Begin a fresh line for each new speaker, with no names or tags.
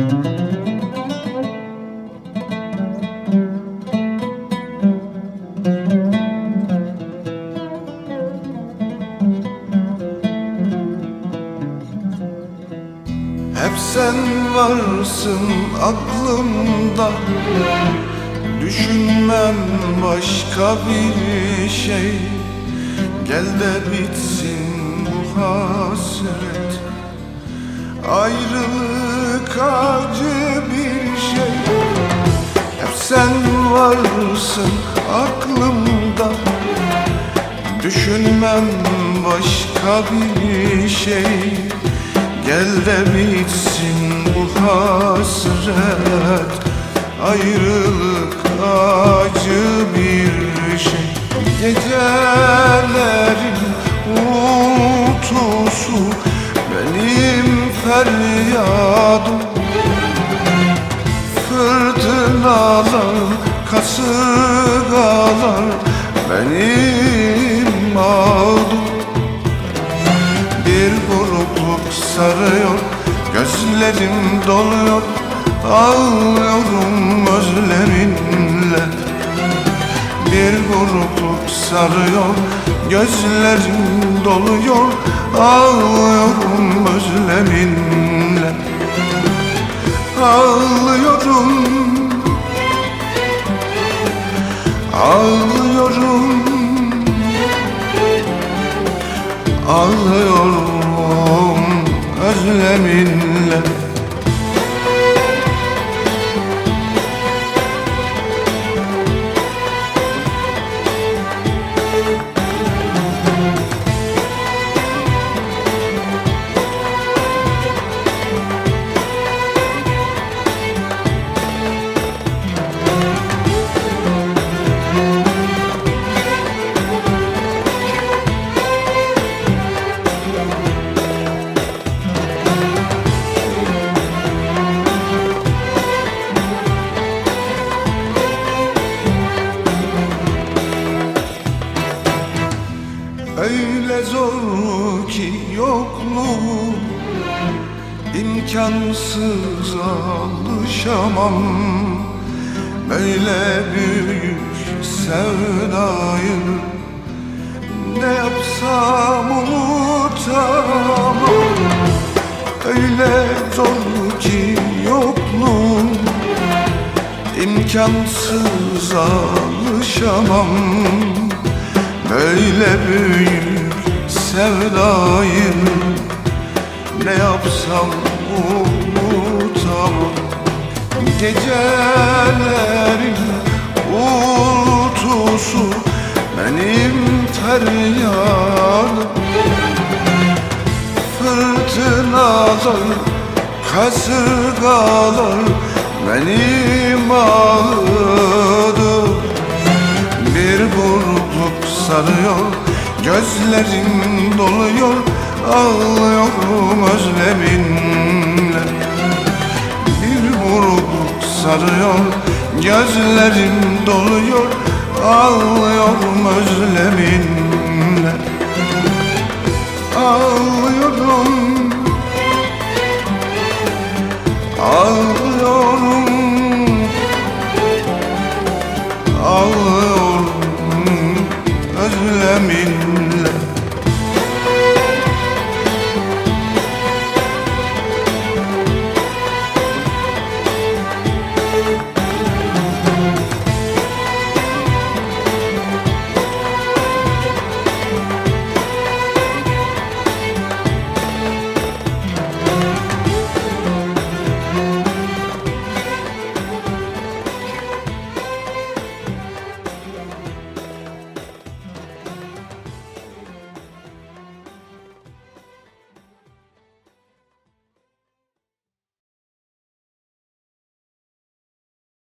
Hep sen varsın aklımda. Düşünmem başka bir şey. Gel de bitsin bu hasret Ayrılık acı bir şey. Hep sen varsın aklımda. Düşünmem başka bir şey. Gel de bitsin bu hasret. Ayrılık feryadım Fırtınalar, kasırgalar Benim ağdım. Bir burukluk sarıyor Gözlerim doluyor. Ağlıyorum özleminle Bir burukluk sarıyor Gözlerim doluyor Ağlıyorum özleminle. Ağlıyorum Ağlıyorum. Ağlıyorum özleminle Öyle zor ki yokluğum imkansız alışamam. Böyle büyük sevdayı Ne yapsam unutamam. Öyle zor ki yokluğum imkansız alışamam. Böyle büyük sevdayı Ne yapsam unutamam. Gecelerin uğultusu Benim feryadım Fırtınalar, kasırgalar Benim ağladım bir burukluk sarıyor Gözlerim doluyor Ağlıyorum özleminle? Bir burukluk sarıyor Gözlerim doluyor Ağlıyorum özleminle? Ağlıyorum Ağlıyorum Ağlıyorum من